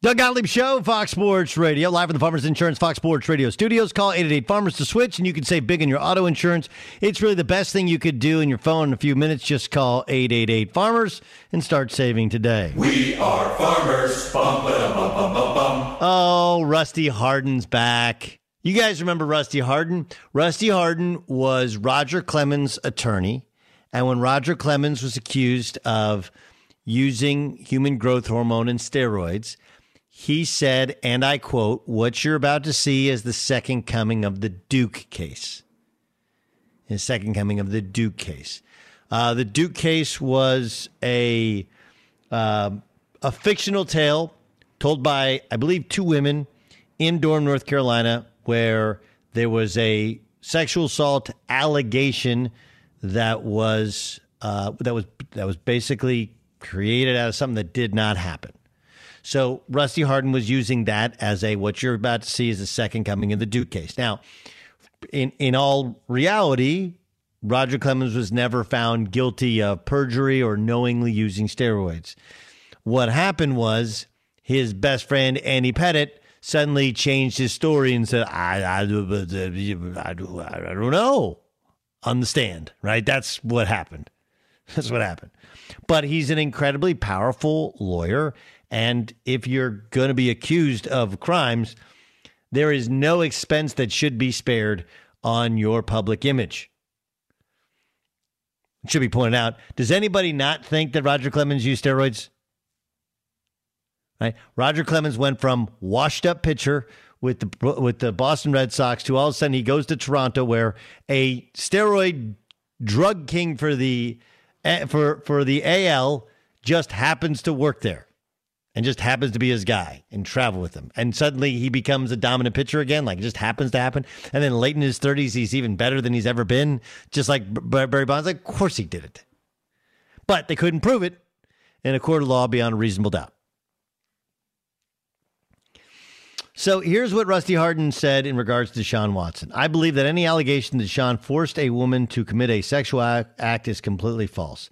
Doug Gottlieb Show, Fox Sports Radio, live from the Farmers Insurance Fox Sports Radio studios. Call 888 Farmers to switch, and you can save big on your auto insurance. It's really the best thing you could do in your phone in a few minutes. Just call 888 Farmers and start saving today. We are farmers. Bum, ba, bum, bum, bum, bum. Oh, Rusty Hardin's back. You guys remember Rusty Hardin? Rusty Hardin was Roger Clemens' attorney. And when Roger Clemens was accused of using human growth hormone and steroids, he said, and I quote, what you're about to see is the second coming of the Duke case. The second coming of the Duke case. Uh, the Duke case was a uh, a fictional tale told by, I believe, two women in Durham, North Carolina, where there was a sexual assault allegation that was uh, that was that was basically created out of something that did not happen. So Rusty Hardin was using that as a what you're about to see is the second coming of the Duke case. Now, in in all reality, Roger Clemens was never found guilty of perjury or knowingly using steroids. What happened was his best friend Andy Pettitte suddenly changed his story and said, "I I, uh, I, I, I don't know." On the stand, right? That's what happened. That's what happened. But he's an incredibly powerful lawyer and if you're going to be accused of crimes, there is no expense that should be spared on your public image. It should be pointed out. Does anybody not think that Roger Clemens used steroids? Right? Roger Clemens went from washed up pitcher with the with the Boston Red Sox to all of a sudden he goes to Toronto where a steroid drug king for the eh, for for the AL just happens to work there and just happens to be his guy and travel with him. And suddenly he becomes a dominant pitcher again, like it just happens to happen. And then late in his 30s, he's even better than he's ever been, just like Barry Bonds. Like, of course he did it. But they couldn't prove it in a court of law beyond a reasonable doubt. So here's what Rusty Hardin said in regards to Sean Watson. I believe that any allegation that Sean forced a woman to commit a sexual act is completely false.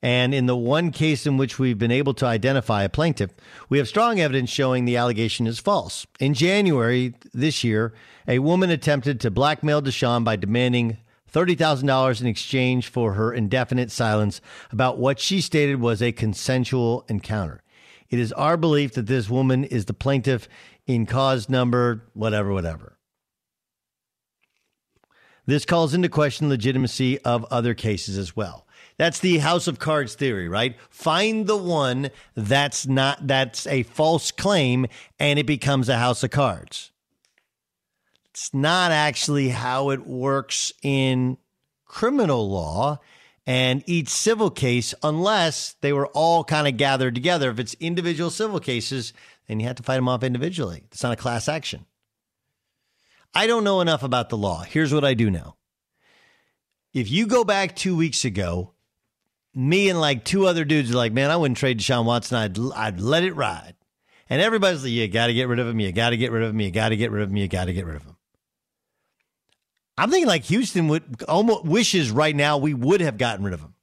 And in the one case in which we've been able to identify a plaintiff, we have strong evidence showing the allegation is false. In January this year, a woman attempted to blackmail Deshaun by demanding $30,000 in exchange for her indefinite silence about what she stated was a consensual encounter. It is our belief that this woman is the plaintiff in cause number, whatever, whatever. This calls into question legitimacy of other cases as well. That's the house of cards theory, right? Find the one that's not that's a false claim and it becomes a house of cards. It's not actually how it works in criminal law and each civil case unless they were all kind of gathered together. If it's individual civil cases, and you have to fight them off individually. It's not a class action. I don't know enough about the law. Here's what I do know. If you go back two weeks ago, me and like two other dudes are like, man, I wouldn't trade Deshaun Watson. I'd, I'd let it ride. And everybody's like, you got to get rid of him. You got to get rid of him. You got to get rid of him. You got to get rid of him. I'm thinking like Houston would almost wishes right now we would have gotten rid of him.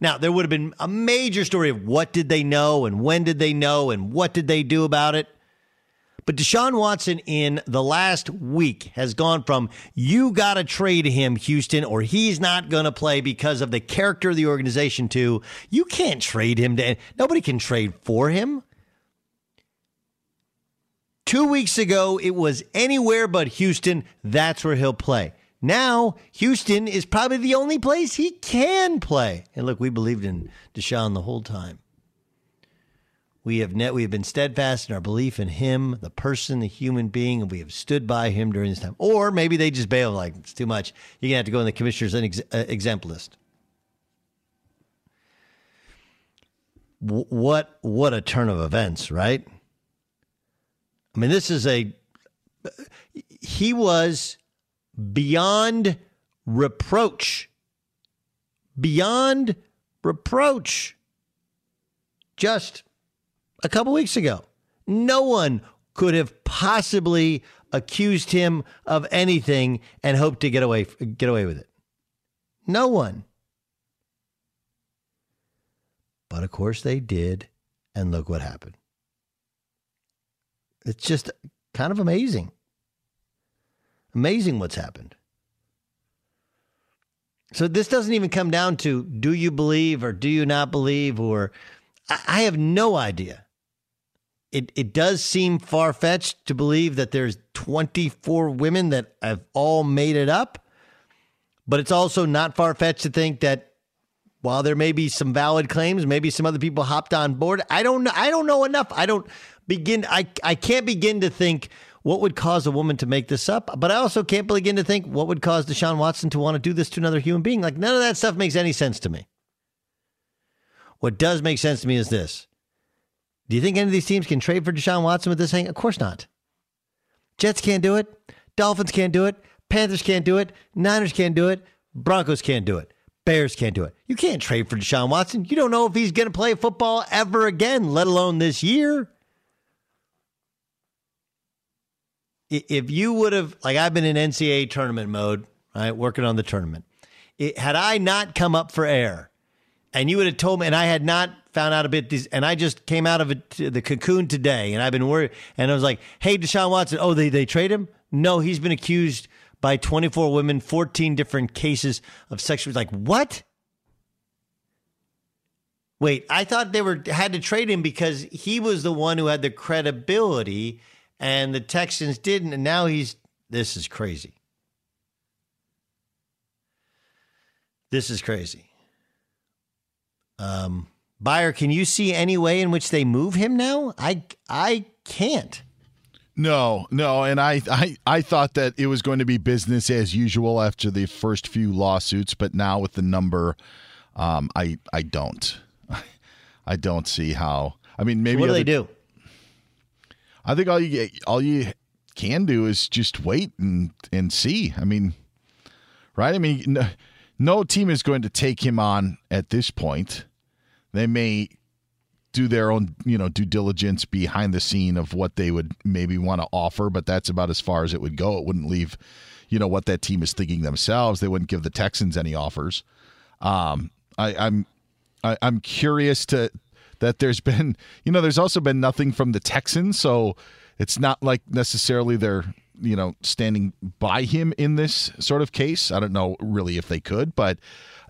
Now, there would have been a major story of what did they know and when did they know and what did they do about it. But Deshaun Watson in the last week has gone from you got to trade him, Houston, or he's not going to play because of the character of the organization to you can't trade him to nobody can trade for him. Two weeks ago, it was anywhere but Houston. That's where he'll play. Now, Houston is probably the only place he can play. And look, we believed in Deshaun the whole time. We have net, we have been steadfast in our belief in him, the person, the human being, and we have stood by him during this time. Or maybe they just bail like it's too much. You're gonna have to go in the commissioner's ex- uh, exempt list. W- what what a turn of events, right? I mean, this is a he was beyond reproach. Beyond reproach. Just a couple weeks ago, no one could have possibly accused him of anything and hoped to get away get away with it. No one. But of course they did, and look what happened. It's just kind of amazing. Amazing what's happened. So this doesn't even come down to do you believe or do you not believe or I have no idea. It it does seem far fetched to believe that there's 24 women that have all made it up, but it's also not far fetched to think that while there may be some valid claims, maybe some other people hopped on board. I don't know. I don't know enough. I don't begin. I I can't begin to think what would cause a woman to make this up? But I also can't begin to think what would cause Deshaun Watson to want to do this to another human being. Like none of that stuff makes any sense to me. What does make sense to me is this. Do you think any of these teams can trade for Deshaun Watson with this hang? Of course not. Jets can't do it. Dolphins can't do it. Panthers can't do it. Niners can't do it. Broncos can't do it. Bears can't do it. You can't trade for Deshaun Watson. You don't know if he's going to play football ever again, let alone this year. If you would have like I've been in NCAA tournament mode, right, working on the tournament. It, had I not come up for air, and you would have told me, and I had not found out a bit these, and I just came out of the cocoon today, and I've been worried, and I was like, "Hey, Deshaun Watson, oh, they they trade him? No, he's been accused by 24 women, 14 different cases of sexual. Like what? Wait, I thought they were had to trade him because he was the one who had the credibility and the Texans didn't. And now he's, this is crazy. This is crazy. Um, Buyer, can you see any way in which they move him now? I I can't. No, no, and I, I I thought that it was going to be business as usual after the first few lawsuits, but now with the number, um, I I don't, I don't see how. I mean, maybe what do other, they do? I think all you all you can do is just wait and and see. I mean, right? I mean, no, no team is going to take him on at this point. They may do their own, you know, due diligence behind the scene of what they would maybe want to offer, but that's about as far as it would go. It wouldn't leave, you know, what that team is thinking themselves. They wouldn't give the Texans any offers. Um, I, I'm, I, I'm curious to that. There's been, you know, there's also been nothing from the Texans, so it's not like necessarily they're, you know, standing by him in this sort of case. I don't know really if they could, but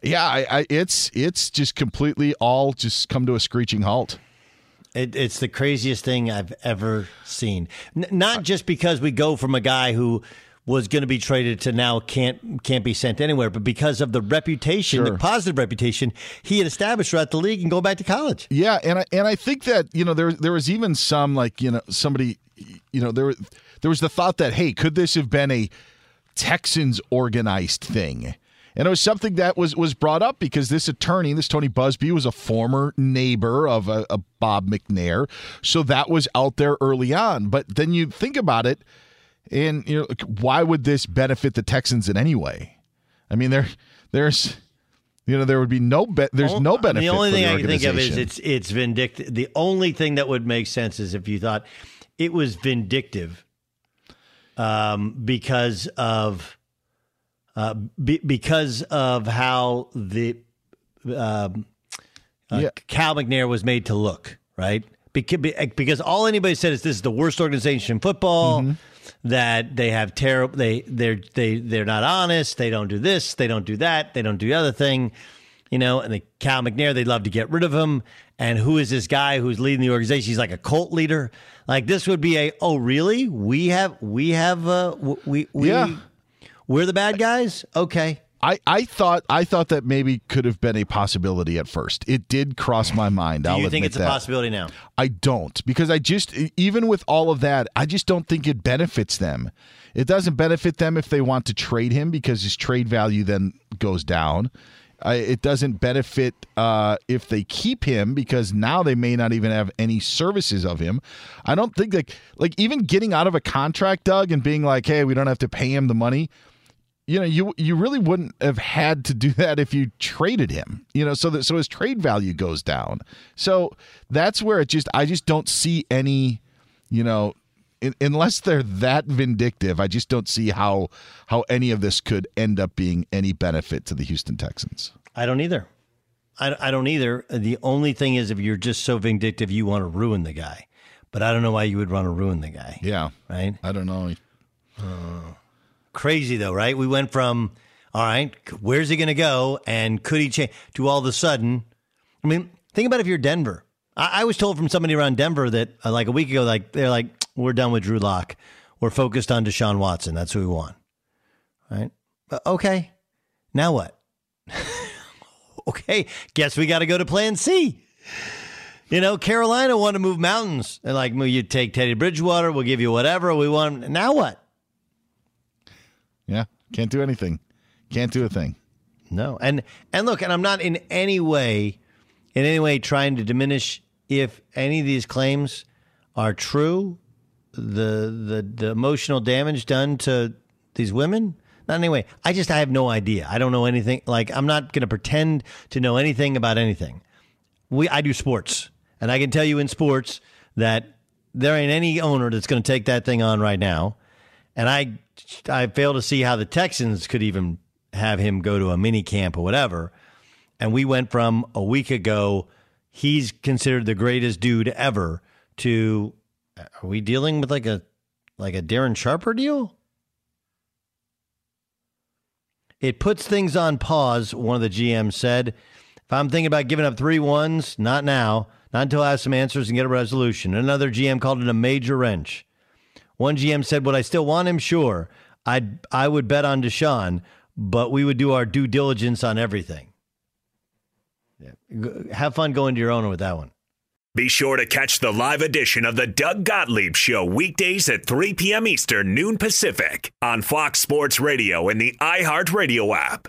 yeah, I, I, it's it's just completely all just come to a screeching halt. It, it's the craziest thing I've ever seen. N- not just because we go from a guy who was going to be traded to now can't can't be sent anywhere, but because of the reputation, Sure. the positive reputation he had established throughout the league and go back to college. Yeah, and I and I think that you know there there was even some like you know somebody you know there there was the thought that hey could this have been a Texans organized thing. And it was something that was was brought up because this attorney, this Tony Buzbee, was a former neighbor of a, a Bob McNair, so that was out there early on. But then you think about it, and you know why would this benefit the Texans in any way? I mean, there there's you know there would be no be- there's no benefit. The only for thing the I can think of is it's it's vindictive. The only thing that would make sense is if you thought it was vindictive, um, because of uh, be, because of how the um, uh, Yeah. Cal McNair was made to look right. Because, because all anybody said is this is the worst organization in football. Mm-hmm. That they have terrible. They they're they they're not honest. They don't do this. They don't do that. They don't do the other thing you know, and the Cal McNair, they'd love to get rid of him. And who is this guy who's leading the organization? He's like a cult leader. Like this would be a oh really? We have we have uh we we Yeah. we're the bad guys. Okay, I, I thought I thought that maybe could have been a possibility at first. It did cross my mind. do I'll you think it's a that. possibility now? I don't because I just even with all of that, I just don't think it benefits them. It doesn't benefit them if they want to trade him because his trade value then goes down. I, it doesn't benefit uh, if they keep him because now they may not even have any services of him. I don't think that like even getting out of a contract, Doug, and being like, "Hey, we don't have to pay him the money." You know you you really wouldn't have had to do that if you traded him you know so that so his trade value goes down so that's where it just i just don't see any you know in, unless they're that vindictive i just don't see how how any of this could end up being any benefit to the houston texans I don't either. I, I don't either. The only thing is, if you're just so vindictive, you want to ruin the guy. But I don't know why you would want to ruin the guy. yeah Right? i don't know uh, Crazy though, right? We went from all right, where's he going to go, and could he change to all of a sudden? I mean, think about if you're Denver. I, I was told from somebody around Denver that uh, like a week ago, like they're like, we're done with Drew Lock. We're focused on Deshaun Watson. That's who we want. Right? But, okay. Now what? okay. Guess we got to go to Plan C. You know, Carolina want to move mountains. And like, well, you take Teddy Bridgewater, we'll give you whatever we want. Now what? Yeah can't do anything can't do a thing No. And and look, and I'm not in any way in any way trying to diminish if any of these claims are true, the the the emotional damage done to these women. Not in any way. I just I have no idea. I don't know anything. Like I'm not going to pretend to know anything about anything. We I do sports, and I can tell you in sports that there ain't any owner that's going to take that thing on right now. And I I fail to see how the Texans could even have him go to a mini camp or whatever. And we went from a week ago, he's considered the greatest dude ever, to are we dealing with like a like a Darren Sharper deal? It puts things on pause, one of the GMs said. If I'm thinking about giving up three ones, not now, not until I have some answers and get a resolution. Another GM called it a major wrench. One GM said, Would I still want him? Sure. I'd I would bet on Deshaun, but we would do our due diligence on everything. Yeah. Have fun going to your owner with that one. Be sure to catch the live edition of the Doug Gottlieb Show weekdays at 3 p.m. Eastern, noon Pacific on Fox Sports Radio and the iHeartRadio app.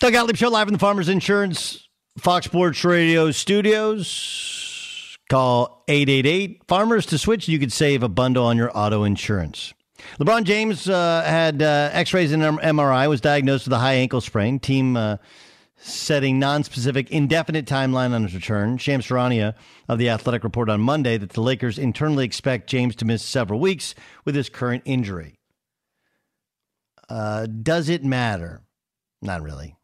Doug Gottlieb Show live in the Farmers Insurance Fox Sports Radio studios. Call 888 Farmers to switch. You could save a bundle on your auto insurance. LeBron James uh, had uh, x rays and MRI, was diagnosed with a high ankle sprain. Team uh, setting non specific indefinite timeline on his return. Shams Charania of The Athletic reported on Monday that the Lakers internally expect James to miss several weeks with his current injury. Uh, does it matter? Not really.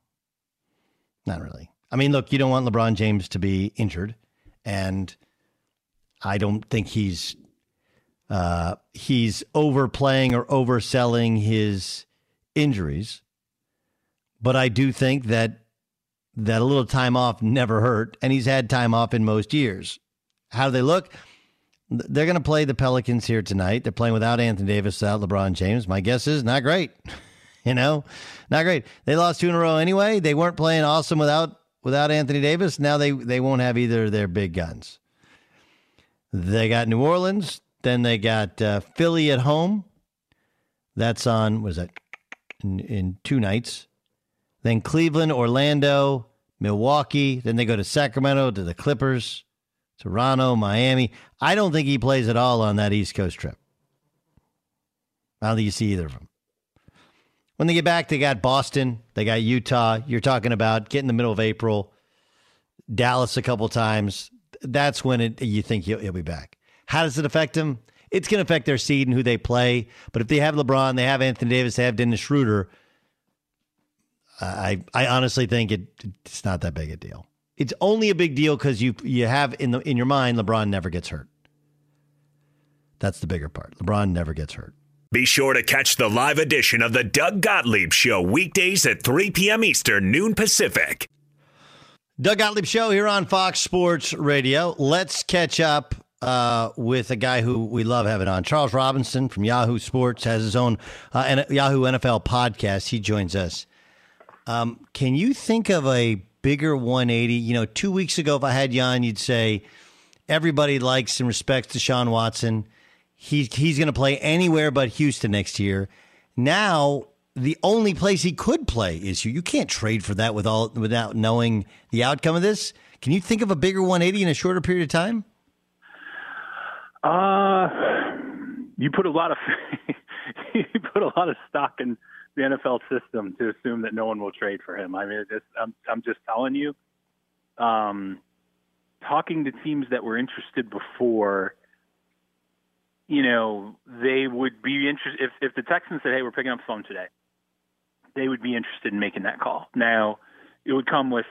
Not really. I mean, look, you don't want LeBron James to be injured, and I don't think he's uh, he's overplaying or overselling his injuries. But I do think that that a little time off never hurt, and he's had time off in most years. How do they look? They're going to play the Pelicans here tonight. They're playing without Anthony Davis, without LeBron James. My guess is not great. you know, not great. They lost two in a row anyway. They weren't playing awesome without without Anthony Davis. Now they they won't have either of their big guns. They got New Orleans. Then they got uh, Philly at home. That's on was that in, in two nights. Then Cleveland, Orlando, Milwaukee. Then they go to Sacramento to the Clippers, Toronto, Miami. I don't think he plays at all on that East Coast trip. I don't think you see either of them. When they get back, they got Boston, they got Utah. You're talking about get in the middle of April, Dallas a couple times. That's when it, you think he'll, he'll be back. How does it affect him? It's going to affect their seed and who they play. But if they have LeBron, they have Anthony Davis, they have Dennis Schroeder. I I honestly think it it's not that big a deal. It's only a big deal because you you have in the in your mind LeBron never gets hurt. That's the bigger part. LeBron never gets hurt. Be sure to catch the live edition of the Doug Gottlieb Show weekdays at 3 p.m. Eastern, noon Pacific. Doug Gottlieb Show here on Fox Sports Radio. Let's catch up uh, with a guy who we love having on. Charles Robinson from Yahoo Sports has his own uh, Yahoo NFL podcast. He joins us. Um, can you think of a bigger 180? You know, two weeks ago, if I had you on, you'd say everybody likes and respects Deshaun Watson. He, he's going to play anywhere but Houston next year. Now, the only place he could play is you. You can't trade for that with all, without knowing the outcome of this. Can you think of a bigger 180 in a shorter period of time? Uh, you put a lot of you put a lot of stock in the NFL system to assume that no one will trade for him. I mean, just, I'm I'm just telling you. Um, talking to teams that were interested before, you know, they would be interested if if the Texans said, "Hey, we're picking up the phone today," they would be interested in making that call. Now, it would come with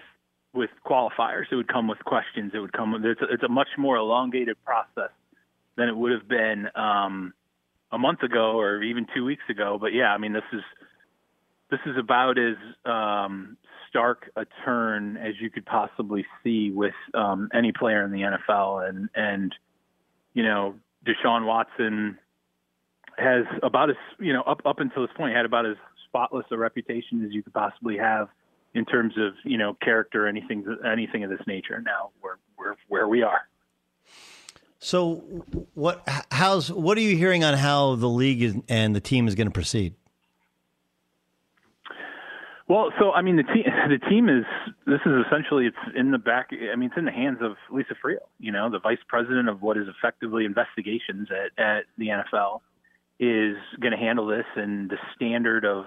with qualifiers. It would come with questions. It would come. With, it's a, it's a much more elongated process than it would have been um, a month ago or even two weeks ago. But yeah, I mean, this is this is about as um, stark a turn as you could possibly see with um, any player in the NFL, and and you know, Deshaun Watson has about as you know up up until this point had about as spotless a reputation as you could possibly have in terms of you know character anything anything of this nature. Now we're we're where we are. So what? How's what are you hearing on how the league is, and the team is going to proceed? Well, so I mean, the team the team is this is essentially it's in the back. I mean, it's in the hands of Lisa Friel, you know, the vice president of what is effectively investigations at at the NFL, is going to handle this, and the standard of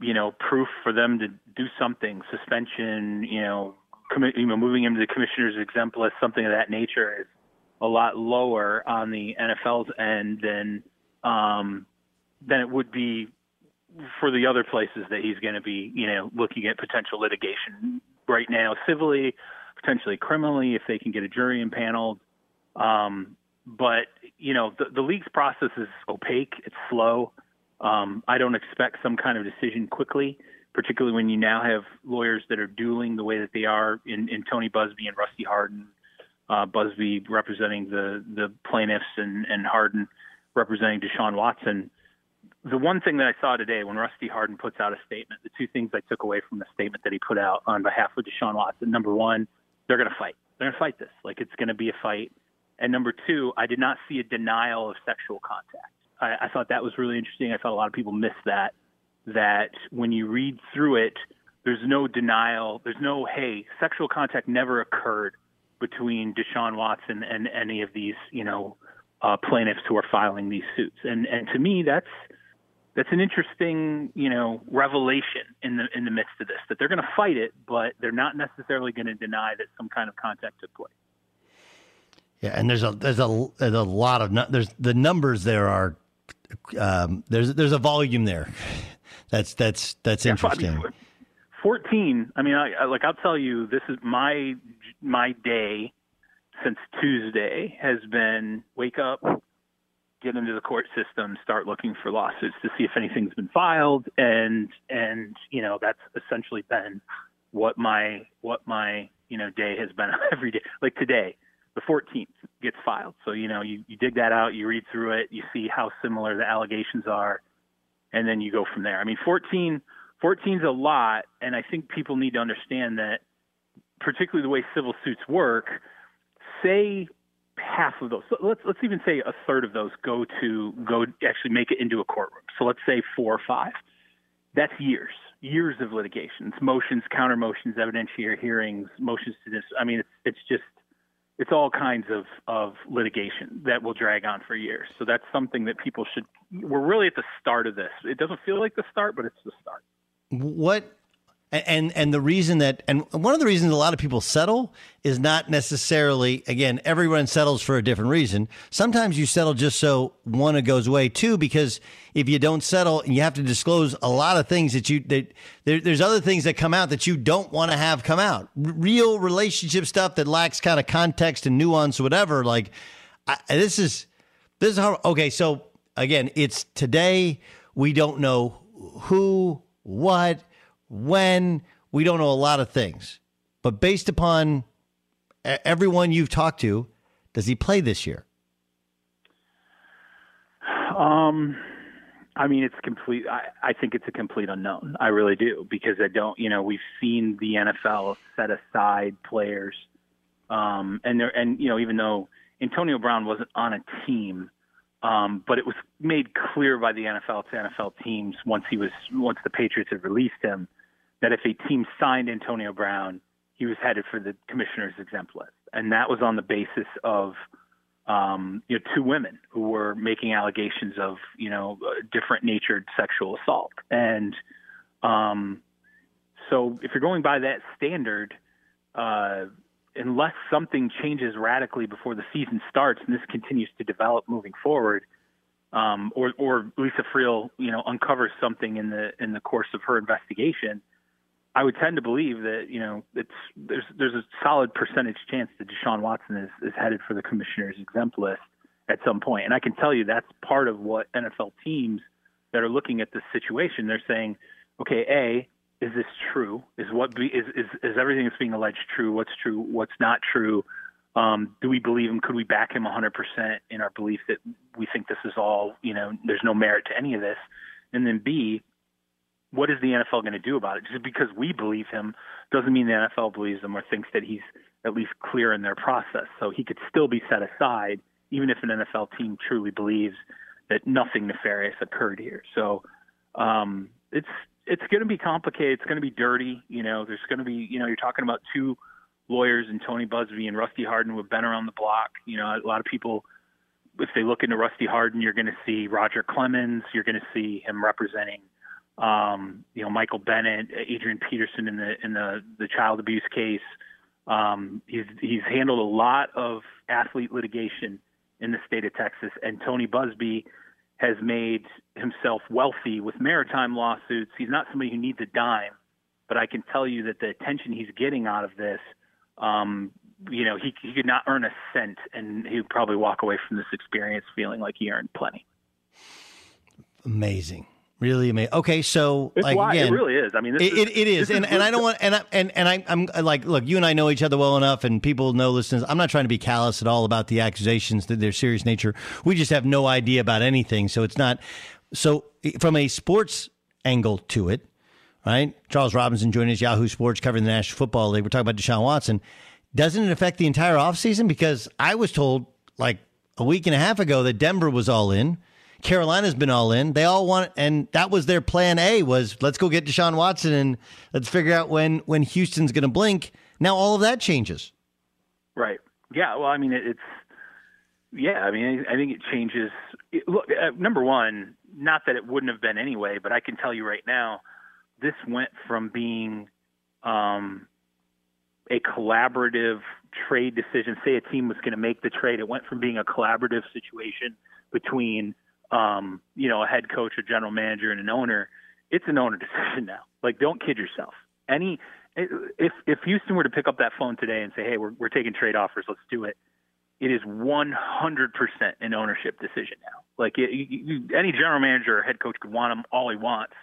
you know proof for them to do something, suspension, you know, commi- you know, moving him to the commissioner's exempt something of that nature is a lot lower on the NFL's end than um, than it would be for the other places that he's going to be, you know, looking at potential litigation right now, civilly, potentially criminally, if they can get a jury impaneled. Um, but you know, the, the league's process is opaque. It's slow. Um, I don't expect some kind of decision quickly, particularly when you now have lawyers that are dueling the way that they are in, in Tony Buzbee and Rusty Hardin. Uh, Buzbee representing the the plaintiffs and, and Hardin representing Deshaun Watson the one thing that I saw today when Rusty Hardin puts out a statement, the two things I took away from the statement that he put out on behalf of Deshaun Watson, number one, they're going to fight. They're going to fight this. Like it's going to be a fight. And number two, I did not see a denial of sexual contact. I, I thought that was really interesting. I thought a lot of people missed that. That when you read through it, there's no denial. There's no, hey, sexual contact never occurred between Deshaun Watson and any of these, you know, uh, plaintiffs who are filing these suits. And and to me, that's that's an interesting, you know, revelation in the in the midst of this that they're going to fight it, but they're not necessarily going to deny that some kind of contact took place. Yeah, and there's a there's a there's a lot of there's the numbers there are um, there's there's a volume there. That's that's that's yeah, interesting. Fourteen. I mean, I, I, like I'll tell you, this is my my day since Tuesday has been wake up, get into the court system, start looking for lawsuits to see if anything's been filed, and and you know that's essentially been what my what my you know day has been every day. Like today, the 14th gets filed. So you know you you dig that out, you read through it, you see how similar the allegations are, and then you go from there. I mean, 14 14 is a lot, and I think people need to understand that, particularly the way civil suits work. Say half of those. So let's let's even say a third of those go to go actually make it into a courtroom. So let's say four or five. That's years, years of litigation. It's motions, counter motions, evidentiary hearings, motions to this. I mean, it's it's just it's all kinds of of litigation that will drag on for years. So that's something that people should. We're really at the start of this. It doesn't feel like the start, but it's the start. What and and the reason that and one of the reasons a lot of people settle is not necessarily again everyone settles for a different reason. Sometimes you settle just so one it goes away. Too because if you don't settle and you have to disclose a lot of things that you that there, there's other things that come out that you don't want to have come out. Real relationship stuff that lacks kind of context and nuance whatever like I, this is this is how okay so again it's today. We don't know who what when we don't know a lot of things. But based upon everyone you've talked to, does he play this year? Um, I mean, it's complete. I, I think it's a complete unknown. I really do because I don't. You know, we've seen the NFL set aside players, um, and there, and you know, even though Antonio Brown wasn't on a team, um, but it was made clear by the NFL to NFL teams once he was once the Patriots had released him that if a team signed Antonio Brown, he was headed for the commissioner's exempt list, and that was on the basis of um, you know two women who were making allegations of you know different natured sexual assault, and um, so if you're going by that standard. Uh, unless something changes radically before the season starts and this continues to develop moving forward, um, or, or Lisa Friel, you know, uncovers something in the in the course of her investigation, I would tend to believe that you know it's there's there's a solid percentage chance that Deshaun Watson is is headed for the commissioner's exempt list at some point, and I can tell you that's part of what NFL teams that are looking at this situation they're saying, okay, a is this true? Is what be, is, is is everything that's being alleged true? What's true? What's not true? Um, do we believe him? Could we back him 100% in our belief that we think this is all, you know, there's no merit to any of this? And then B, what is the NFL going to do about it? Just because we believe him doesn't mean the NFL believes him or thinks that he's at least clear in their process. So he could still be set aside, even if an NFL team truly believes that nothing nefarious occurred here. So um, it's it's going to be complicated. It's going to be dirty. You know, there's going to be you know you're talking about two lawyers and Tony Buzbee and Rusty Hardin who have been around the block. You know, a lot of people. If they look into Rusty Hardin, you're going to see Roger Clemens. You're going to see him representing um, you know, Michael Bennett, Adrian Peterson in the in the the child abuse case. Um, he's he's handled a lot of athlete litigation in the state of Texas, and Tony Buzbee has made himself wealthy with maritime lawsuits. He's not somebody who needs a dime, but I can tell you that the attention he's getting out of this, um, you know, he he could not earn a cent, and he'd probably walk away from this experience feeling like he earned plenty. Amazing. Really amazing. Okay, so it's like again, it really is. I mean, it, is, it, it is, and, is and I don't want and I, and and I, I'm like, look, you and I know each other well enough, and people know listeners. I'm not trying to be callous at all about the accusations that their serious nature. We just have no idea about anything, so it's not. So from a sports angle to it, right? Charles Robinson joined us, Yahoo Sports, covering the National Football League. We're talking about Deshaun Watson. Doesn't it affect the entire offseason? Because I was told like a week and a half ago that Denver was all in. Carolina's been all in. They all want, and that was their plan A was let's go get Deshaun Watson and let's figure out when when Houston's going to blink. Now all of that changes. Right. Yeah. Well, I mean, it's yeah. I mean, I think it changes. Look, uh, number one, not that it wouldn't have been anyway, but I can tell you right now, this went from being um, a collaborative trade decision. Say a team was going to make the trade, it went from being a collaborative situation between um, you know, a head coach, a general manager, and an owner, it's an owner decision now. Like, don't kid yourself. Any if if Houston were to pick up that phone today and say, "Hey, we're we're taking trade offers, let's do it," it is 100% an ownership decision now. Like it, you, any general manager or head coach could want him all he wants,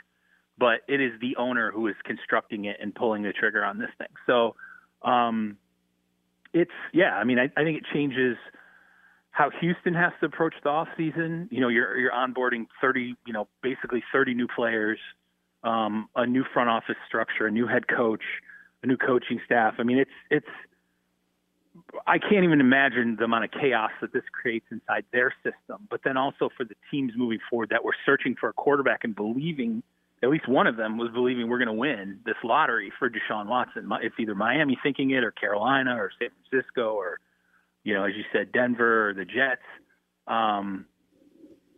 but it is the owner who is constructing it and pulling the trigger on this thing. So, um, it's yeah. I mean, I, I think it changes how Houston has to approach the off season. You know, you're you're onboarding 30, you know, basically 30 new players, um, a new front office structure, a new head coach, a new coaching staff. I mean, it's it's I can't even imagine the amount of chaos that this creates inside their system. But then also for the teams moving forward that were searching for a quarterback and believing, at least one of them was believing we're going to win this lottery for Deshaun Watson. It's either Miami thinking it, or Carolina, or San Francisco, or you know, as you said, Denver or the Jets. Um,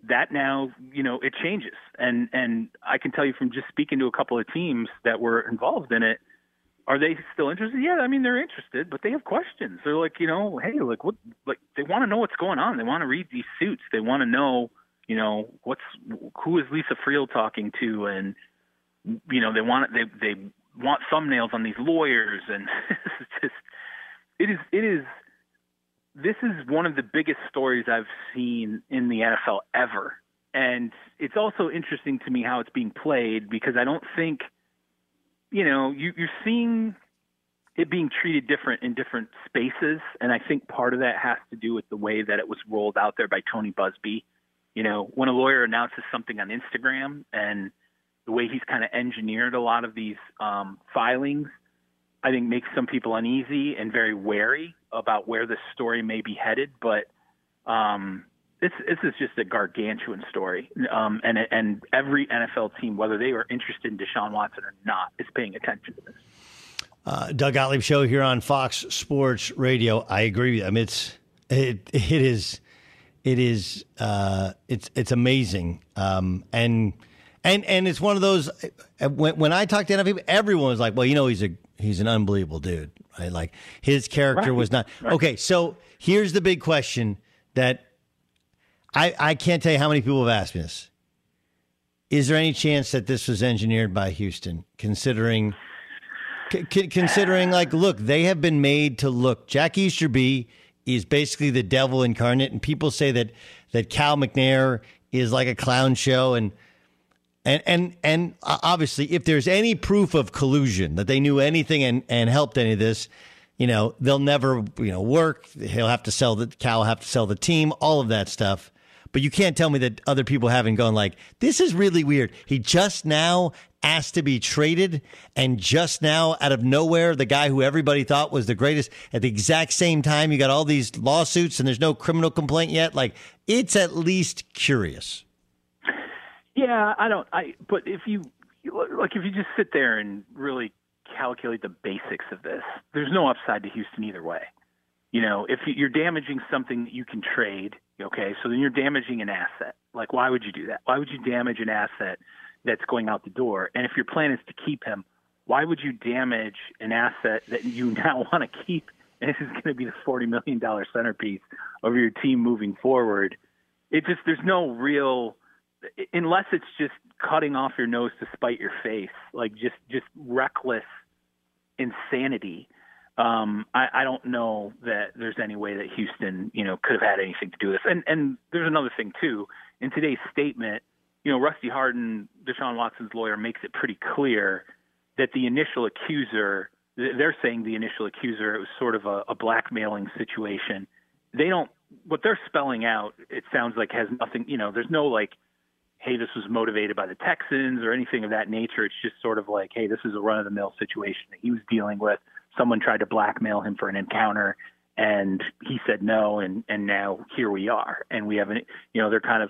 that now, you know, it changes, and and I can tell you from just speaking to a couple of teams that were involved in it are they still interested? Yeah, I mean they're interested, but they have questions. They're like, you know, hey, like what? Like they want to know what's going on. They want to read these suits. They want to know, you know, what's who is Lisa Friel talking to, and you know, they want they they want thumbnails on these lawyers, and it's just it is it is this is one of the biggest stories I've seen in the NFL ever, and it's also interesting to me how it's being played because I don't think you know, you, you're seeing it being treated different in different spaces, and I think part of that has to do with the way that it was rolled out there by Tony Buzbee. You know, when a lawyer announces something on Instagram and the way he's kind of engineered a lot of these um, filings, I think makes some people uneasy and very wary about where this story may be headed. But um, this this is just a gargantuan story, um, and and every NFL team, whether they are interested in Deshaun Watson or not, is paying attention to this. Uh, Doug Gottlieb show here on Fox Sports Radio. I agree. With. I mean, it's it it is it is uh, it's it's amazing, um, and and and it's one of those. Uh, when when I talk to NFL people, everyone was like, "Well, you know, he's a he's an unbelievable dude." Right? Like his character right. was not right. okay. So here's the big question that I, I can't tell you how many people have asked me this. Is there any chance that this was engineered by Houston, considering, c- considering like, look, they have been made to look. Jack Easterby is basically the devil incarnate, and people say that that Cal McNair is like a clown show, and and and and uh, obviously, if there's any proof of collusion that they knew anything and and helped any of this, you know, they'll never you know work. He'll have to sell the Cal have to sell the team, all of that stuff. But you can't tell me that other people haven't gone like, this is really weird. He just now asked to be traded, and just now, out of nowhere, the guy who everybody thought was the greatest, at the exact same time, you got all these lawsuits and there's no criminal complaint yet. Like, it's at least curious. Yeah, I don't. I but if you like, if you just sit there and really calculate the basics of this, there's no upside to Houston either way. You know, if you're damaging something that you can trade, okay, so then you're damaging an asset. Like, why would you do that? Why would you damage an asset that's going out the door? And if your plan is to keep him, why would you damage an asset that you now want to keep? And this is going to be the $40 million centerpiece of your team moving forward. It just, there's no real, unless it's just cutting off your nose to spite your face, like just, just reckless insanity um, I, I don't know that there's any way that Houston, you know, could have had anything to do with this. And and there's another thing too. In today's statement, you know, Rusty Hardin, Deshaun Watson's lawyer, makes it pretty clear that the initial accuser, they're saying the initial accuser, it was sort of a, a blackmailing situation. They don't. What they're spelling out, it sounds like has nothing. You know, there's no like hey, this was motivated by the Texans or anything of that nature. It's just sort of like, hey, this is a run of the mill situation that he was dealing with. Someone tried to blackmail him for an encounter and he said no and and now here we are. And we haven't you know they're kind of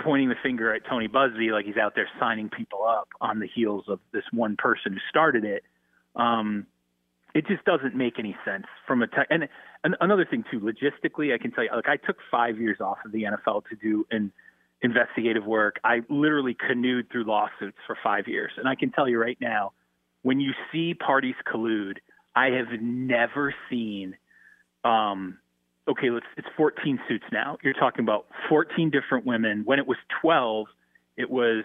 pointing the finger at Tony Buzbee like he's out there signing people up on the heels of this one person who started it. Um it just doesn't make any sense from a tech and, and another thing too logistically I can tell you like I took 5 years off of the NFL to do an investigative work I literally canoed through lawsuits for 5 years and I can tell you right now when you see parties collude I have never seen. Um, okay, let's it's 14 suits now. You're talking about 14 different women. When it was 12, it was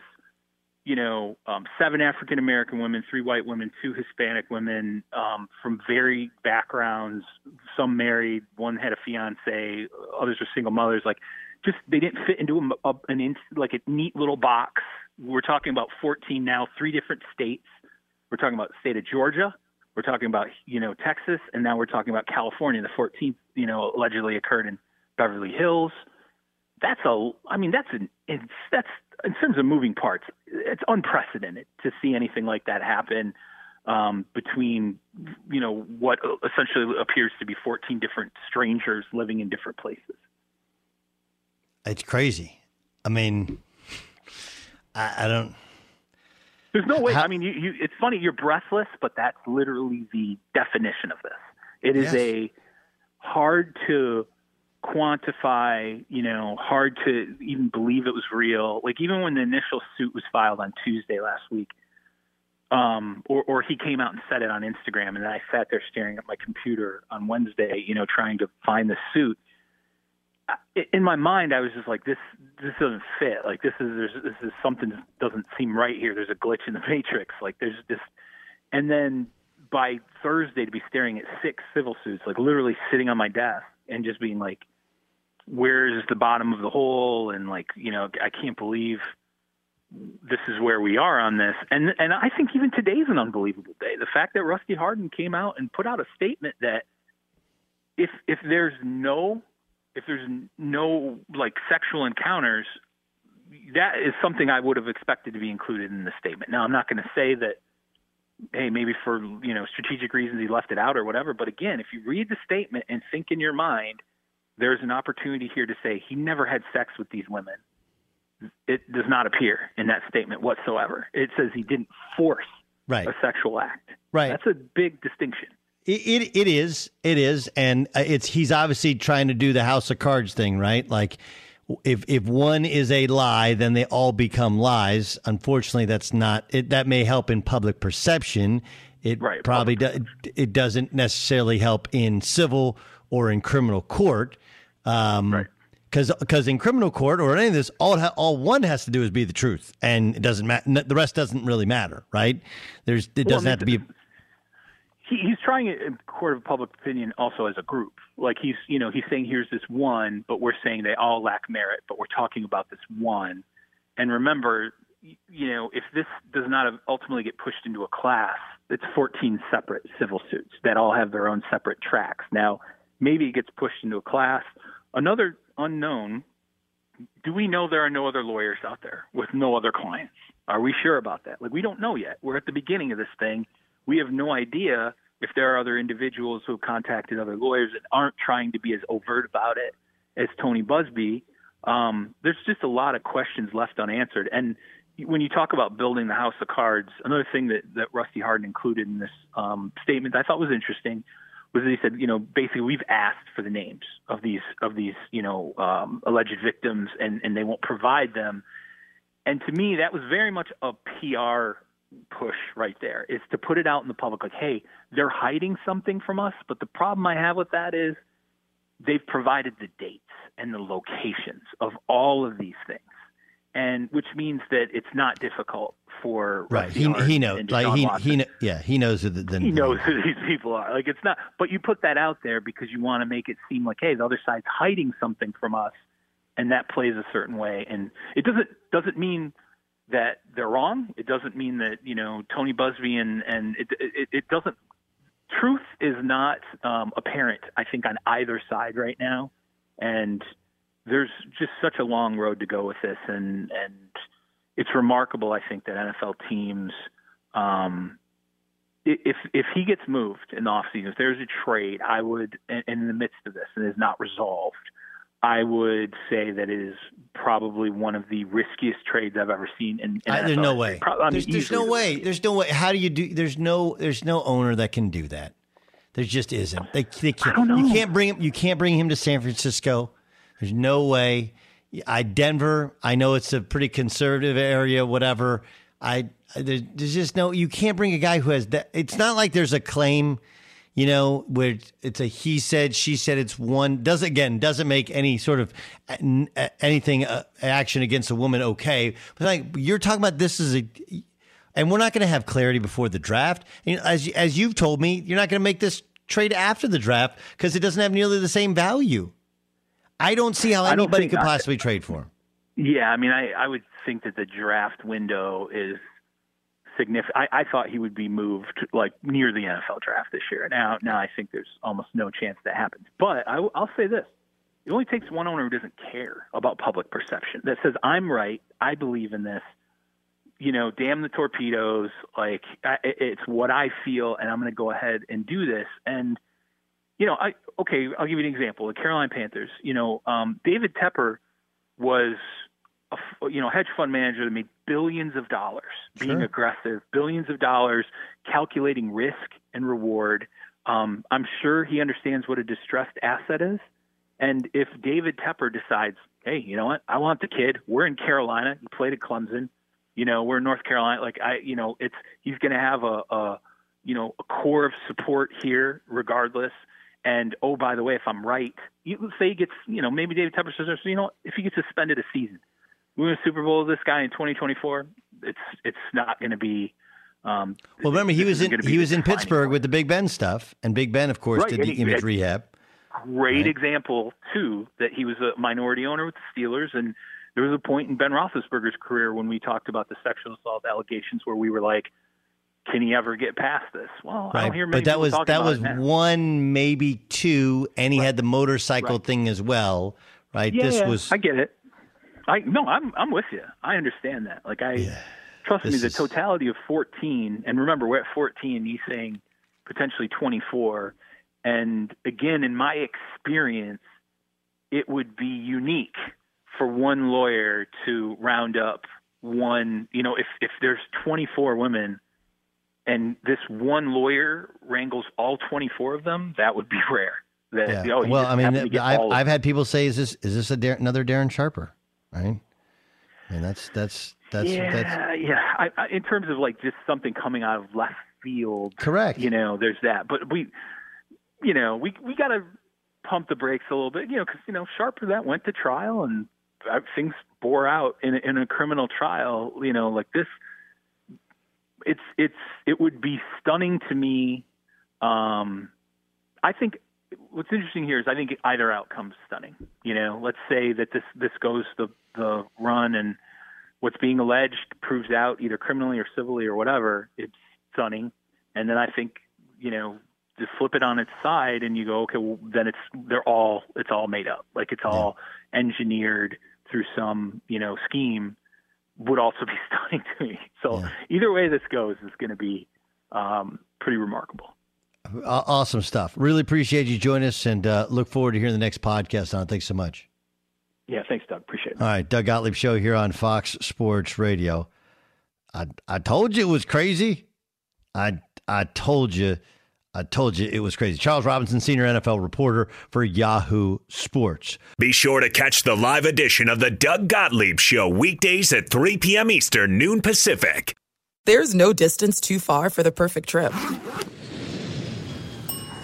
you know um, seven African American women, three white women, two Hispanic women um, from varied backgrounds. Some married, one had a fiance, others were single mothers. Like just they didn't fit into a, a, an in, like a neat little box. we're talking about 14 now, three different states. We're talking about the state of Georgia. We're talking about you know Texas, and now we're talking about California. The 14th, you know, allegedly occurred in Beverly Hills. That's a, I mean, that's an, it's, that's in terms of moving parts, it's unprecedented to see anything like that happen um, between you know what essentially appears to be 14 different strangers living in different places. It's crazy. I mean, I, I don't. There's no way. How, I mean, you, you, it's funny. You're breathless, but that's literally the definition of this. It is yes. a hard to quantify, you know, hard to even believe it was real. Like even when the initial suit was filed on Tuesday last week, um, or, or he came out and said it on Instagram, and then I sat there staring at my computer on Wednesday, you know, trying to find the suit. In my mind, I was just like, "This, this doesn't fit. Like, this is there's, this is something doesn't seem right here. There's a glitch in the matrix. Like, there's just, And then by Thursday, to be staring at six civil suits, like literally sitting on my desk and just being like, "Where's the bottom of the hole?" And like, you know, I can't believe this is where we are on this. And and I think even today is an unbelievable day. The fact that Rusty Hardin came out and put out a statement that if if there's no if there's no like sexual encounters, that is something I would have expected to be included in the statement. Now I'm not going to say that hey maybe for you know strategic reasons he left it out or whatever, but again, if you read the statement and think in your mind there's an opportunity here to say he never had sex with these women it does not appear in that statement whatsoever. It says he didn't force right. a sexual act. Right. That's a big distinction. It, it, it is it is and uh, it's he's obviously trying to do the house of cards thing right like if if one is a lie then they all become lies unfortunately that's not it that may help in public perception it right, probably do, it doesn't necessarily help in civil or in criminal court um, right because because in criminal court or any of this, all all one has to do is be the truth, and it doesn't matter. The rest doesn't really matter, right? There's it doesn't well, have to be. He, he's trying it in court of public opinion also as a group. Like he's you know he's saying here's this one, but we're saying they all lack merit, but we're talking about this one. And remember, you know, if this does not ultimately get pushed into a class, it's 14 separate civil suits that all have their own separate tracks. Now, maybe it gets pushed into a class. Another unknown, do we know there are no other lawyers out there with no other clients? Are we sure about that? Like, we don't know yet. We're at the beginning of this thing. We have no idea if there are other individuals who have contacted other lawyers that aren't trying to be as overt about it as Tony Buzbee. Um, there's just a lot of questions left unanswered. And when you talk about building the house of cards, another thing that, that Rusty Hardin included in this um, statement I thought was interesting was that he said, you know, basically we've asked for the names of these of these, you know, um, alleged victims, and and they won't provide them. And to me, that was very much a PR push right there. Is to put it out in the public, like, hey, they're hiding something from us. But the problem I have with that is they've provided the dates and the locations of all of these things and which means that it's not difficult for right. He he knows like he he yeah he knows who the, the he knows who these people are. Like it's not, but you put that out there because you want to make it seem like hey the other side's hiding something from us, and that plays a certain way. And it doesn't doesn't mean that they're wrong. It doesn't mean that you know Tony Buzbee and and it it, it doesn't. Truth is not um, apparent. I think on either side right now, and there's just such a long road to go with this, and and it's remarkable. I think that NFL teams, um, if if he gets moved in the offseason, if there's a trade, I would, in the midst of this, and is not resolved, I would say that it is probably one of the riskiest trades I've ever seen. In, in I, there's no way. Probably, I mean, there's, there's no way. There's no way. How do you do? There's no. There's no owner that can do that. There just isn't. They, they can't, I don't know. You can't bring him. You can't bring him to San Francisco. There's no way. I Denver. I know it's a pretty conservative area. Whatever. I there's just no. You can't bring a guy who has that. It's not like there's a claim. You know, where it's a he said, she said. It's one does again doesn't make any sort of anything uh, action against a woman okay. But like you're talking about, this is a and we're not going to have clarity before the draft. And as as you've told me, you're not going to make this trade after the draft because it doesn't have nearly the same value. I don't see how anybody could possibly trade for him. Yeah, I mean, I, I would think that the draft window is significant. I, I thought he would be moved like near the NFL draft this year. Now, now I think there's almost no chance that happens. But I, I'll say this: it only takes one owner who doesn't care about public perception that says, "I'm right. I believe in this." You know, damn the torpedoes. Like I, it's what I feel, and I'm going to go ahead and do this. And you know, I okay. I'll give you an example. The Carolina Panthers. You know, um, David Tepper was a you know hedge fund manager that made billions of dollars being Sure. aggressive, billions of dollars calculating risk and reward. Um, I'm sure he understands what a distressed asset is. And if David Tepper decides, hey, you know what, I want the kid. We're in Carolina. He played at Clemson. You know, we're in North Carolina. Like I, you know, it's he's going to have a, a, you know, a core of support here, regardless. And oh, by the way, if I'm right, you, say he gets, you know, maybe David Tepper says, you know, if he gets suspended a season, we win a Super Bowl with this guy in 2024. It's it's not going to be. Um, Well, remember he was in he was in Pittsburgh with the Big Ben stuff, and Big Ben, of course, Right, did and the he- image rehab. great Right. example too that he was a minority owner with the Steelers, and there was a point in Ben Roethlisberger's career when we talked about the sexual assault allegations where we were like, "Can he ever get past this?" Well, I don't hear many but that was that was one, maybe two, and he had the motorcycle thing as well, right? Yeah, this yeah, was I get it. I no, I'm I'm with you. I understand that. Like I trust me, the is- totality of 14, and remember we're at 14. He's saying potentially 24, and again, in my experience, it would be unique for one lawyer to round up one. You know, if if there's 24 women. And this one lawyer wrangles all 24 of them. That would be rare. That, yeah. oh, he well, I mean, happened to get I've, I've had people say, "Is this is this a Dar- another Darren Sharper?" Right? And that's that's that's yeah, that's yeah. I, I, in terms of like just something coming out of left field, Correct. You know, there's that, but we, you know, we we got to pump the brakes a little bit, you know, because you know Sharper that went to trial and uh, things bore out in a, in a criminal trial. You know, like this, it's it's it would be stunning to me. Um, I think what's interesting here is I think either outcome's stunning. You know, let's say that this this goes the the run and what's being alleged proves out either criminally or civilly or whatever. It's stunning, and then I think you know just flip it on its side and you go okay, well then it's they're all it's all made up, like it's all engineered through some you know scheme. Would also be stunning to me. So either way this goes is going to be um, pretty remarkable. Aw- awesome stuff. Really appreciate you joining us, and uh, look forward to hearing the next podcast on. it. Thanks so much. Yeah, thanks, Doug. Appreciate it. All right, Doug Gottlieb show here on Fox Sports Radio. I I told you it was crazy. I I told you, I told you it was crazy. Charles Robinson, senior NFL reporter for Yahoo Sports. Be sure to catch the live edition of the Doug Gottlieb Show weekdays at 3 p.m. Eastern, noon Pacific. There's no distance too far for the perfect trip.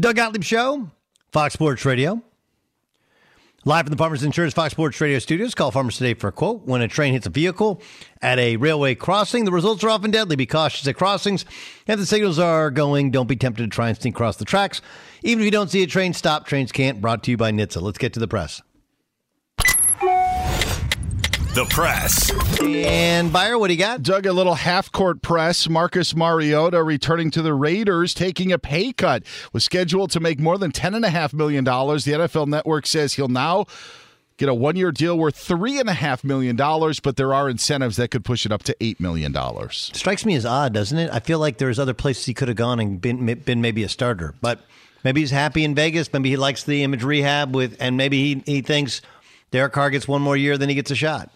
Doug Gottlieb Show, Fox Sports Radio. Live from the Farmers Insurance Fox Sports Radio studios. Call farmers today for a quote. When a train hits a vehicle at a railway crossing, the results are often deadly. Be cautious at crossings. If the signals are going, don't be tempted to try and sneak across the tracks. Even if you don't see a train stop, trains can't. Brought to you by NHTSA. Let's get to the press. The press. And Buyer, what do you got? Doug, a little half court press. Marcus Mariota returning to the Raiders, taking a pay cut, was scheduled to make more than $10.5 million. The NFL network says he'll now get a one year deal worth $3.5 million, but there are incentives that could push it up to $8 million. Strikes me as odd, doesn't it? I feel like there's other places he could have gone and been, been maybe a starter, but maybe he's happy in Vegas. Maybe he likes the image rehab with, and maybe he, he thinks Derek Carr gets one more year, then he gets a shot.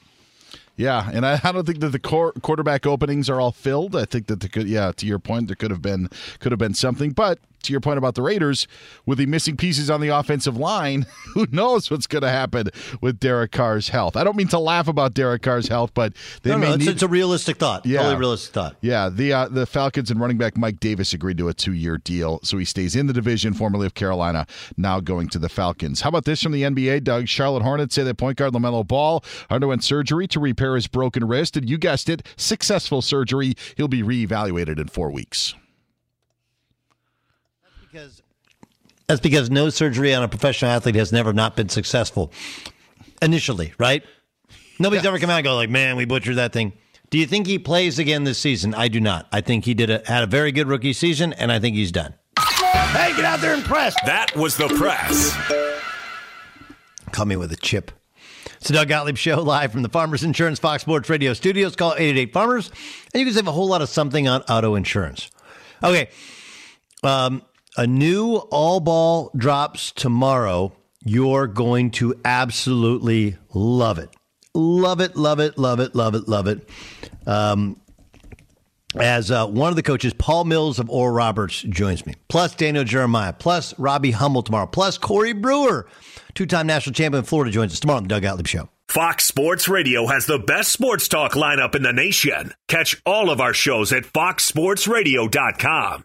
Yeah, and I, I, don't think that the core, quarterback openings are all filled. I think that the could, yeah, to your point, there could have been could have been something, but to your point about the Raiders, with the missing pieces on the offensive line, who knows what's going to happen with Derek Carr's health? I don't mean to laugh about Derek Carr's health, but they no, may no, it's, need, it's, a realistic thought. Yeah, totally realistic thought. Yeah, the uh, the Falcons and running back Mike Davis agreed to a two year deal, so he stays in the division, formerly of Carolina, now going to the Falcons. How about this from the NBA, Doug? Charlotte Hornets say that point guard LaMelo Ball underwent surgery to repair his broken wrist, and you guessed it, successful surgery. He'll be reevaluated in four weeks. Because that's because no surgery on a professional athlete has never not been successful initially, right? Nobody's yeah. ever come out and go like, "Man, we butchered that thing." Do you think he plays again this season? I do not. I think he did a, had a very good rookie season, and I think he's done. Hey, get out there and press. That was the press. Call me with a chip. It's the Doug Gottlieb Show live from the Farmers Insurance Fox Sports Radio studios. Call 888 Farmers, and you can save a whole lot of something on auto insurance. Okay. Um, a new all ball drops tomorrow. You're going to absolutely love it. Love it, love it, love it, love it, love it. Um, as uh, one of the coaches, Paul Mills of Oral Roberts, joins me. Plus Daniel Jeremiah. Plus Robbie Hummel tomorrow. Plus Corey Brewer, two time national champion in Florida, joins us tomorrow on the Doug Gottlieb Show. Fox Sports Radio has the best sports talk lineup in the nation. Catch all of our shows at foxsportsradio.com.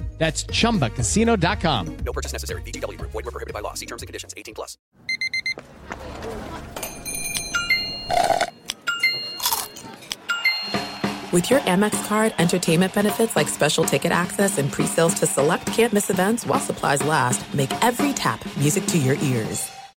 That's chumbacasino.com. No purchase necessary. VGW Group. Void were prohibited by law. See terms and conditions. 18 plus. With your Amex card, entertainment benefits like special ticket access and pre-sales to select campus events while supplies last make every tap music to your ears.